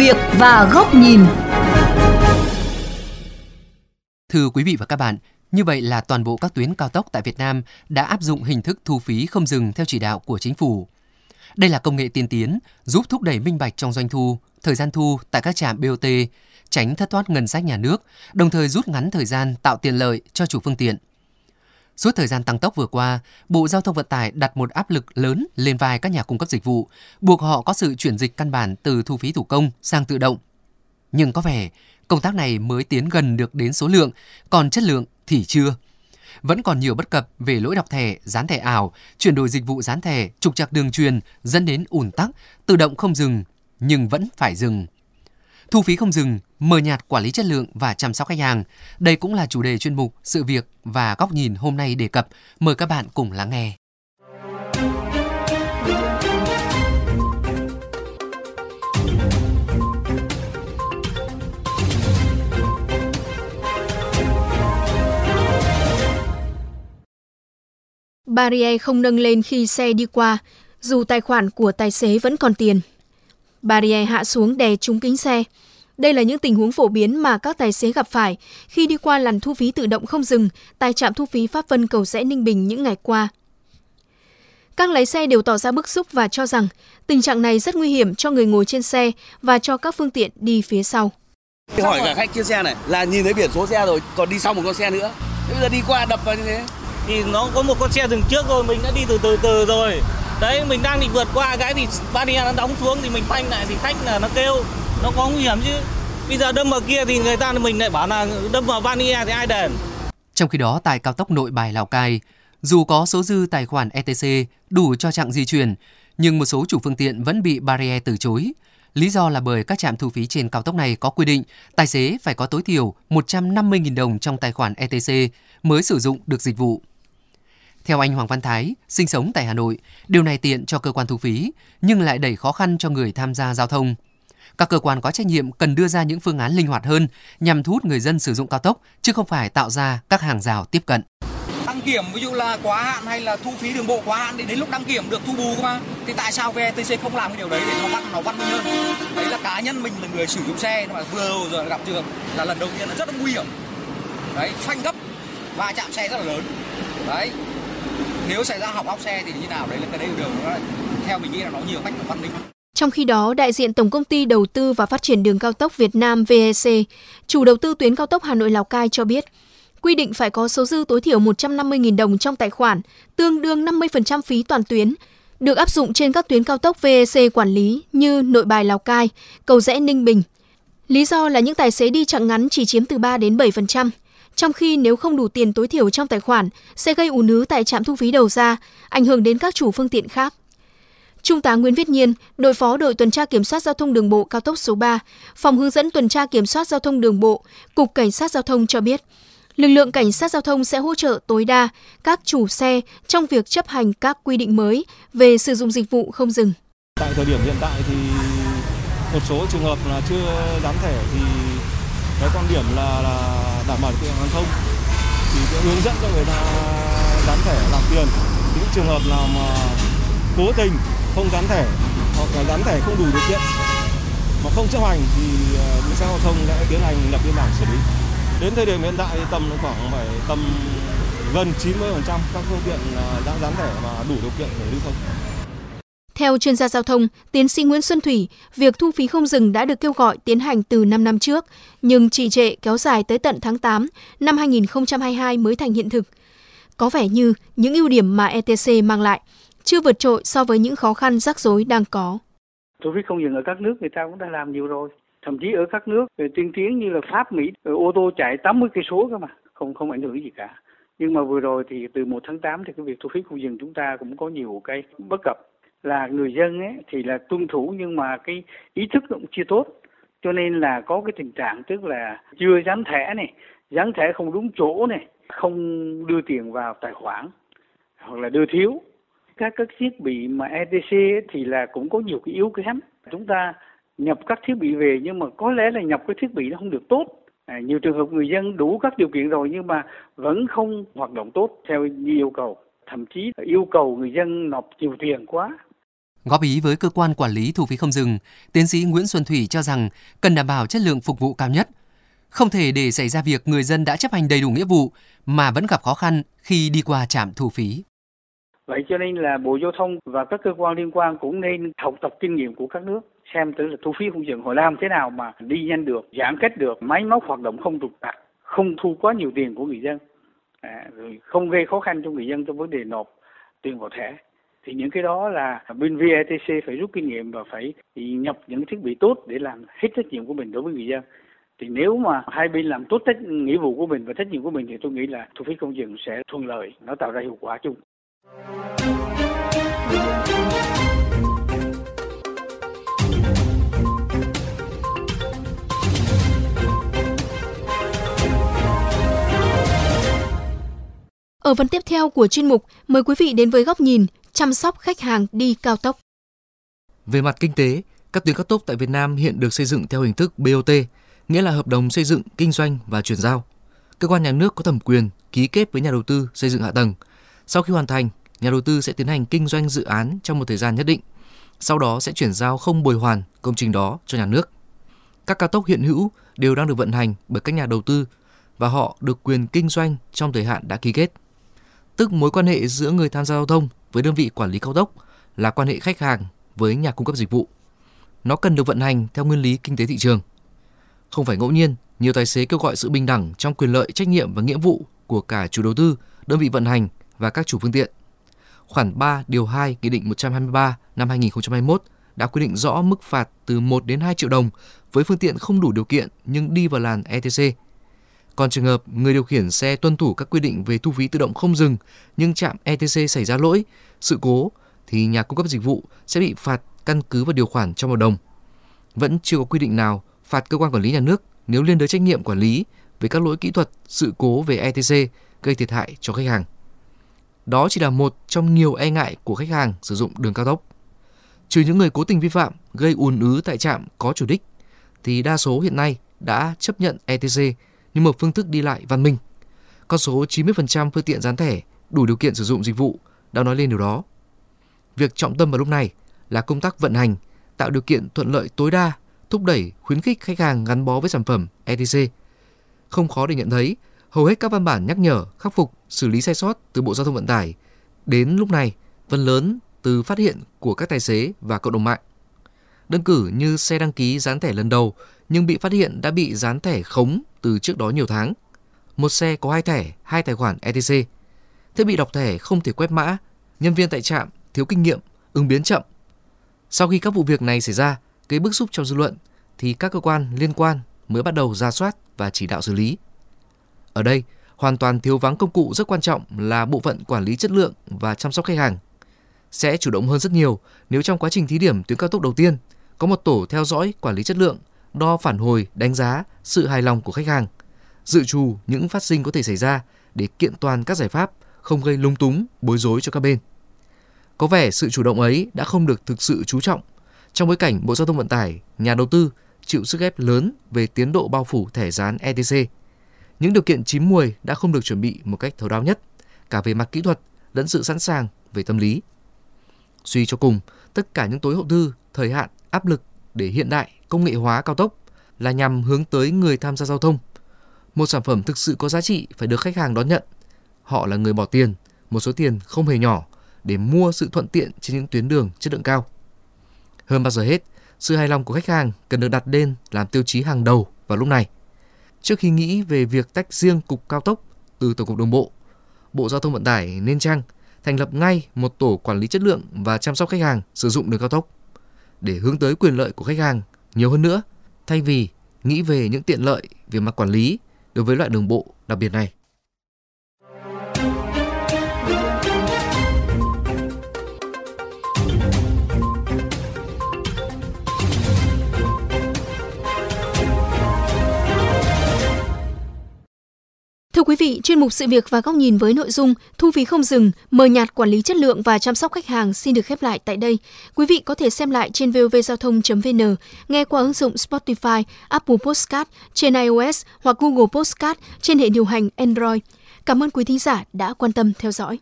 việc và góc nhìn. Thưa quý vị và các bạn, như vậy là toàn bộ các tuyến cao tốc tại Việt Nam đã áp dụng hình thức thu phí không dừng theo chỉ đạo của chính phủ. Đây là công nghệ tiên tiến giúp thúc đẩy minh bạch trong doanh thu, thời gian thu tại các trạm BOT, tránh thất thoát ngân sách nhà nước, đồng thời rút ngắn thời gian tạo tiền lợi cho chủ phương tiện. Suốt thời gian tăng tốc vừa qua, Bộ Giao thông Vận tải đặt một áp lực lớn lên vai các nhà cung cấp dịch vụ, buộc họ có sự chuyển dịch căn bản từ thu phí thủ công sang tự động. Nhưng có vẻ công tác này mới tiến gần được đến số lượng, còn chất lượng thì chưa. Vẫn còn nhiều bất cập về lỗi đọc thẻ, dán thẻ ảo, chuyển đổi dịch vụ dán thẻ, trục trặc đường truyền dẫn đến ủn tắc, tự động không dừng nhưng vẫn phải dừng. Thu phí không dừng, mờ nhạt quản lý chất lượng và chăm sóc khách hàng. Đây cũng là chủ đề chuyên mục Sự việc và góc nhìn hôm nay đề cập. Mời các bạn cùng lắng nghe. Barrier không nâng lên khi xe đi qua, dù tài khoản của tài xế vẫn còn tiền. Barrier hạ xuống đè trúng kính xe. Đây là những tình huống phổ biến mà các tài xế gặp phải khi đi qua làn thu phí tự động không dừng tại trạm thu phí Pháp Vân Cầu Rẽ Ninh Bình những ngày qua. Các lái xe đều tỏ ra bức xúc và cho rằng tình trạng này rất nguy hiểm cho người ngồi trên xe và cho các phương tiện đi phía sau. Hỏi cả khách trên xe này là nhìn thấy biển số xe rồi, còn đi sau một con xe nữa. Thế bây giờ đi qua đập vào như thế. Thì nó có một con xe dừng trước rồi, mình đã đi từ từ từ rồi. Đấy, mình đang định vượt qua cái thì barrier nó đóng xuống thì mình phanh lại thì khách là nó kêu, nó có nguy hiểm chứ. Bây giờ đâm vào kia thì người ta mình lại bảo là đâm vào vania e thì ai đền. Trong khi đó tại cao tốc Nội Bài Lào Cai, dù có số dư tài khoản ETC đủ cho chặng di chuyển, nhưng một số chủ phương tiện vẫn bị barrier từ chối. Lý do là bởi các trạm thu phí trên cao tốc này có quy định tài xế phải có tối thiểu 150.000 đồng trong tài khoản ETC mới sử dụng được dịch vụ. Theo anh Hoàng Văn Thái, sinh sống tại Hà Nội, điều này tiện cho cơ quan thu phí nhưng lại đẩy khó khăn cho người tham gia giao thông. Các cơ quan có trách nhiệm cần đưa ra những phương án linh hoạt hơn nhằm thu hút người dân sử dụng cao tốc chứ không phải tạo ra các hàng rào tiếp cận. Đăng kiểm ví dụ là quá hạn hay là thu phí đường bộ quá hạn thì đến lúc đăng kiểm được thu bù cơ mà. Thì tại sao VTC không làm cái điều đấy để nó văn nó văn minh hơn? Đấy là cá nhân mình là người sử dụng xe mà vừa rồi gặp trường là lần đầu tiên là rất là nguy hiểm. Đấy, phanh gấp và chạm xe rất là lớn. Đấy, nếu xảy ra hỏng óc xe thì như nào đấy là cái đấy đều nó theo mình nghĩ là nó nhiều cách văn minh trong khi đó, đại diện Tổng công ty Đầu tư và Phát triển đường cao tốc Việt Nam VEC, chủ đầu tư tuyến cao tốc Hà Nội Lào Cai cho biết, quy định phải có số dư tối thiểu 150.000 đồng trong tài khoản, tương đương 50% phí toàn tuyến, được áp dụng trên các tuyến cao tốc VEC quản lý như Nội Bài Lào Cai, Cầu Rẽ Ninh Bình. Lý do là những tài xế đi chặng ngắn chỉ chiếm từ 3 đến 7%, trong khi nếu không đủ tiền tối thiểu trong tài khoản sẽ gây ùn nứ tại trạm thu phí đầu ra, ảnh hưởng đến các chủ phương tiện khác. Trung tá Nguyễn Viết Nhiên, đội phó đội tuần tra kiểm soát giao thông đường bộ cao tốc số 3, phòng hướng dẫn tuần tra kiểm soát giao thông đường bộ, Cục Cảnh sát giao thông cho biết, lực lượng cảnh sát giao thông sẽ hỗ trợ tối đa các chủ xe trong việc chấp hành các quy định mới về sử dụng dịch vụ không dừng. Tại thời điểm hiện tại thì một số trường hợp là chưa dám thẻ thì cái quan điểm là, là đảm bảo tiện hàng thông thì sẽ hướng dẫn cho người ta dán thẻ làm tiền những trường hợp nào mà cố tình không dán thẻ hoặc là dán thẻ không đủ điều kiện mà không chấp hành thì ờ, cảnh sát giao thông đã tiến hành lập biên bản xử lý đến thời điểm hiện tại thì tầm khoảng phải tầm gần 90% các phương tiện ờ, đã dán thẻ và đủ điều kiện để lưu thông theo chuyên gia giao thông, tiến sĩ Nguyễn Xuân Thủy, việc thu phí không dừng đã được kêu gọi tiến hành từ 5 năm trước, nhưng trì trệ kéo dài tới tận tháng 8 năm 2022 mới thành hiện thực. Có vẻ như những ưu điểm mà ETC mang lại chưa vượt trội so với những khó khăn rắc rối đang có. Thu phí không dừng ở các nước người ta cũng đã làm nhiều rồi. Thậm chí ở các nước tiên tiến như là Pháp, Mỹ, ô tô chạy 80 cây số cơ mà, không không ảnh hưởng gì cả. Nhưng mà vừa rồi thì từ 1 tháng 8 thì cái việc thu phí không dừng chúng ta cũng có nhiều cái bất cập là người dân ấy thì là tuân thủ nhưng mà cái ý thức cũng chưa tốt cho nên là có cái tình trạng tức là chưa dán thẻ này dán thẻ không đúng chỗ này không đưa tiền vào tài khoản hoặc là đưa thiếu các các thiết bị mà ETC thì là cũng có nhiều cái yếu kém chúng ta nhập các thiết bị về nhưng mà có lẽ là nhập cái thiết bị nó không được tốt à, nhiều trường hợp người dân đủ các điều kiện rồi nhưng mà vẫn không hoạt động tốt theo như yêu cầu thậm chí yêu cầu người dân nộp nhiều tiền quá Góp ý với cơ quan quản lý thu phí không dừng, tiến sĩ Nguyễn Xuân Thủy cho rằng cần đảm bảo chất lượng phục vụ cao nhất. Không thể để xảy ra việc người dân đã chấp hành đầy đủ nghĩa vụ mà vẫn gặp khó khăn khi đi qua trạm thu phí. Vậy cho nên là Bộ Giao thông và các cơ quan liên quan cũng nên học tập kinh nghiệm của các nước xem tới là thu phí không dừng họ làm thế nào mà đi nhanh được, giãn cách được, máy móc hoạt động không trục trặc, không thu quá nhiều tiền của người dân, à, rồi không gây khó khăn cho người dân trong vấn đề nộp tiền vào thẻ. Thì những cái đó là bên VETC phải rút kinh nghiệm và phải nhập những thiết bị tốt để làm hết trách nhiệm của mình đối với người dân. Thì nếu mà hai bên làm tốt trách nghĩa vụ của mình và trách nhiệm của mình thì tôi nghĩ là thu phí không dừng sẽ thuận lợi nó tạo ra hiệu quả chung. Ở phần tiếp theo của chuyên mục, mời quý vị đến với góc nhìn chăm sóc khách hàng đi cao tốc. Về mặt kinh tế, các tuyến cao tốc tại Việt Nam hiện được xây dựng theo hình thức BOT, nghĩa là hợp đồng xây dựng, kinh doanh và chuyển giao. Cơ quan nhà nước có thẩm quyền ký kết với nhà đầu tư xây dựng hạ tầng. Sau khi hoàn thành, nhà đầu tư sẽ tiến hành kinh doanh dự án trong một thời gian nhất định. Sau đó sẽ chuyển giao không bồi hoàn công trình đó cho nhà nước. Các cao tốc hiện hữu đều đang được vận hành bởi các nhà đầu tư và họ được quyền kinh doanh trong thời hạn đã ký kết. Tức mối quan hệ giữa người tham gia giao thông với đơn vị quản lý cao tốc là quan hệ khách hàng với nhà cung cấp dịch vụ. Nó cần được vận hành theo nguyên lý kinh tế thị trường. Không phải ngẫu nhiên, nhiều tài xế kêu gọi sự bình đẳng trong quyền lợi, trách nhiệm và nghĩa vụ của cả chủ đầu tư, đơn vị vận hành và các chủ phương tiện. Khoản 3 điều 2 Nghị định 123 năm 2021 đã quy định rõ mức phạt từ 1 đến 2 triệu đồng với phương tiện không đủ điều kiện nhưng đi vào làn ETC. Còn trường hợp người điều khiển xe tuân thủ các quy định về thu phí tự động không dừng nhưng trạm ETC xảy ra lỗi, sự cố thì nhà cung cấp dịch vụ sẽ bị phạt căn cứ vào điều khoản trong hợp đồng. Vẫn chưa có quy định nào phạt cơ quan quản lý nhà nước nếu liên đới trách nhiệm quản lý về các lỗi kỹ thuật, sự cố về ETC gây thiệt hại cho khách hàng. Đó chỉ là một trong nhiều e ngại của khách hàng sử dụng đường cao tốc. Trừ những người cố tình vi phạm gây ùn ứ tại trạm có chủ đích, thì đa số hiện nay đã chấp nhận ETC như một phương thức đi lại văn minh. Con số 90% phương tiện dán thẻ đủ điều kiện sử dụng dịch vụ đã nói lên điều đó. Việc trọng tâm vào lúc này là công tác vận hành, tạo điều kiện thuận lợi tối đa, thúc đẩy khuyến khích khách hàng gắn bó với sản phẩm ETC. Không khó để nhận thấy, hầu hết các văn bản nhắc nhở, khắc phục, xử lý sai sót từ Bộ Giao thông Vận tải đến lúc này phần lớn từ phát hiện của các tài xế và cộng đồng mạng. Đơn cử như xe đăng ký dán thẻ lần đầu nhưng bị phát hiện đã bị dán thẻ khống từ trước đó nhiều tháng. Một xe có hai thẻ, hai tài khoản ETC. Thiết bị đọc thẻ không thể quét mã, nhân viên tại trạm thiếu kinh nghiệm, ứng biến chậm. Sau khi các vụ việc này xảy ra, gây bức xúc trong dư luận, thì các cơ quan liên quan mới bắt đầu ra soát và chỉ đạo xử lý. Ở đây, hoàn toàn thiếu vắng công cụ rất quan trọng là bộ phận quản lý chất lượng và chăm sóc khách hàng. Sẽ chủ động hơn rất nhiều nếu trong quá trình thí điểm tuyến cao tốc đầu tiên có một tổ theo dõi quản lý chất lượng, đo phản hồi, đánh giá sự hài lòng của khách hàng, dự trù những phát sinh có thể xảy ra để kiện toàn các giải pháp không gây lung túng, bối rối cho các bên. Có vẻ sự chủ động ấy đã không được thực sự chú trọng trong bối cảnh Bộ Giao thông Vận tải, nhà đầu tư chịu sức ép lớn về tiến độ bao phủ thẻ dán ETC. Những điều kiện chín muồi đã không được chuẩn bị một cách thấu đáo nhất, cả về mặt kỹ thuật lẫn sự sẵn sàng về tâm lý. Suy cho cùng, tất cả những tối hậu thư, thời hạn, áp lực để hiện đại, công nghệ hóa cao tốc là nhằm hướng tới người tham gia giao thông. Một sản phẩm thực sự có giá trị phải được khách hàng đón nhận. Họ là người bỏ tiền, một số tiền không hề nhỏ để mua sự thuận tiện trên những tuyến đường chất lượng cao. Hơn bao giờ hết, sự hài lòng của khách hàng cần được đặt lên làm tiêu chí hàng đầu vào lúc này. Trước khi nghĩ về việc tách riêng cục cao tốc từ tổng cục đường bộ, Bộ Giao thông Vận tải nên chăng thành lập ngay một tổ quản lý chất lượng và chăm sóc khách hàng sử dụng đường cao tốc để hướng tới quyền lợi của khách hàng nhiều hơn nữa, thay vì nghĩ về những tiện lợi về mặt quản lý đối với loại đường bộ đặc biệt này. Thưa quý vị, chuyên mục sự việc và góc nhìn với nội dung thu phí không dừng, mờ nhạt quản lý chất lượng và chăm sóc khách hàng xin được khép lại tại đây. Quý vị có thể xem lại trên vovgiao thông.vn, nghe qua ứng dụng Spotify, Apple Podcast trên iOS hoặc Google Podcast trên hệ điều hành Android. Cảm ơn quý thính giả đã quan tâm theo dõi.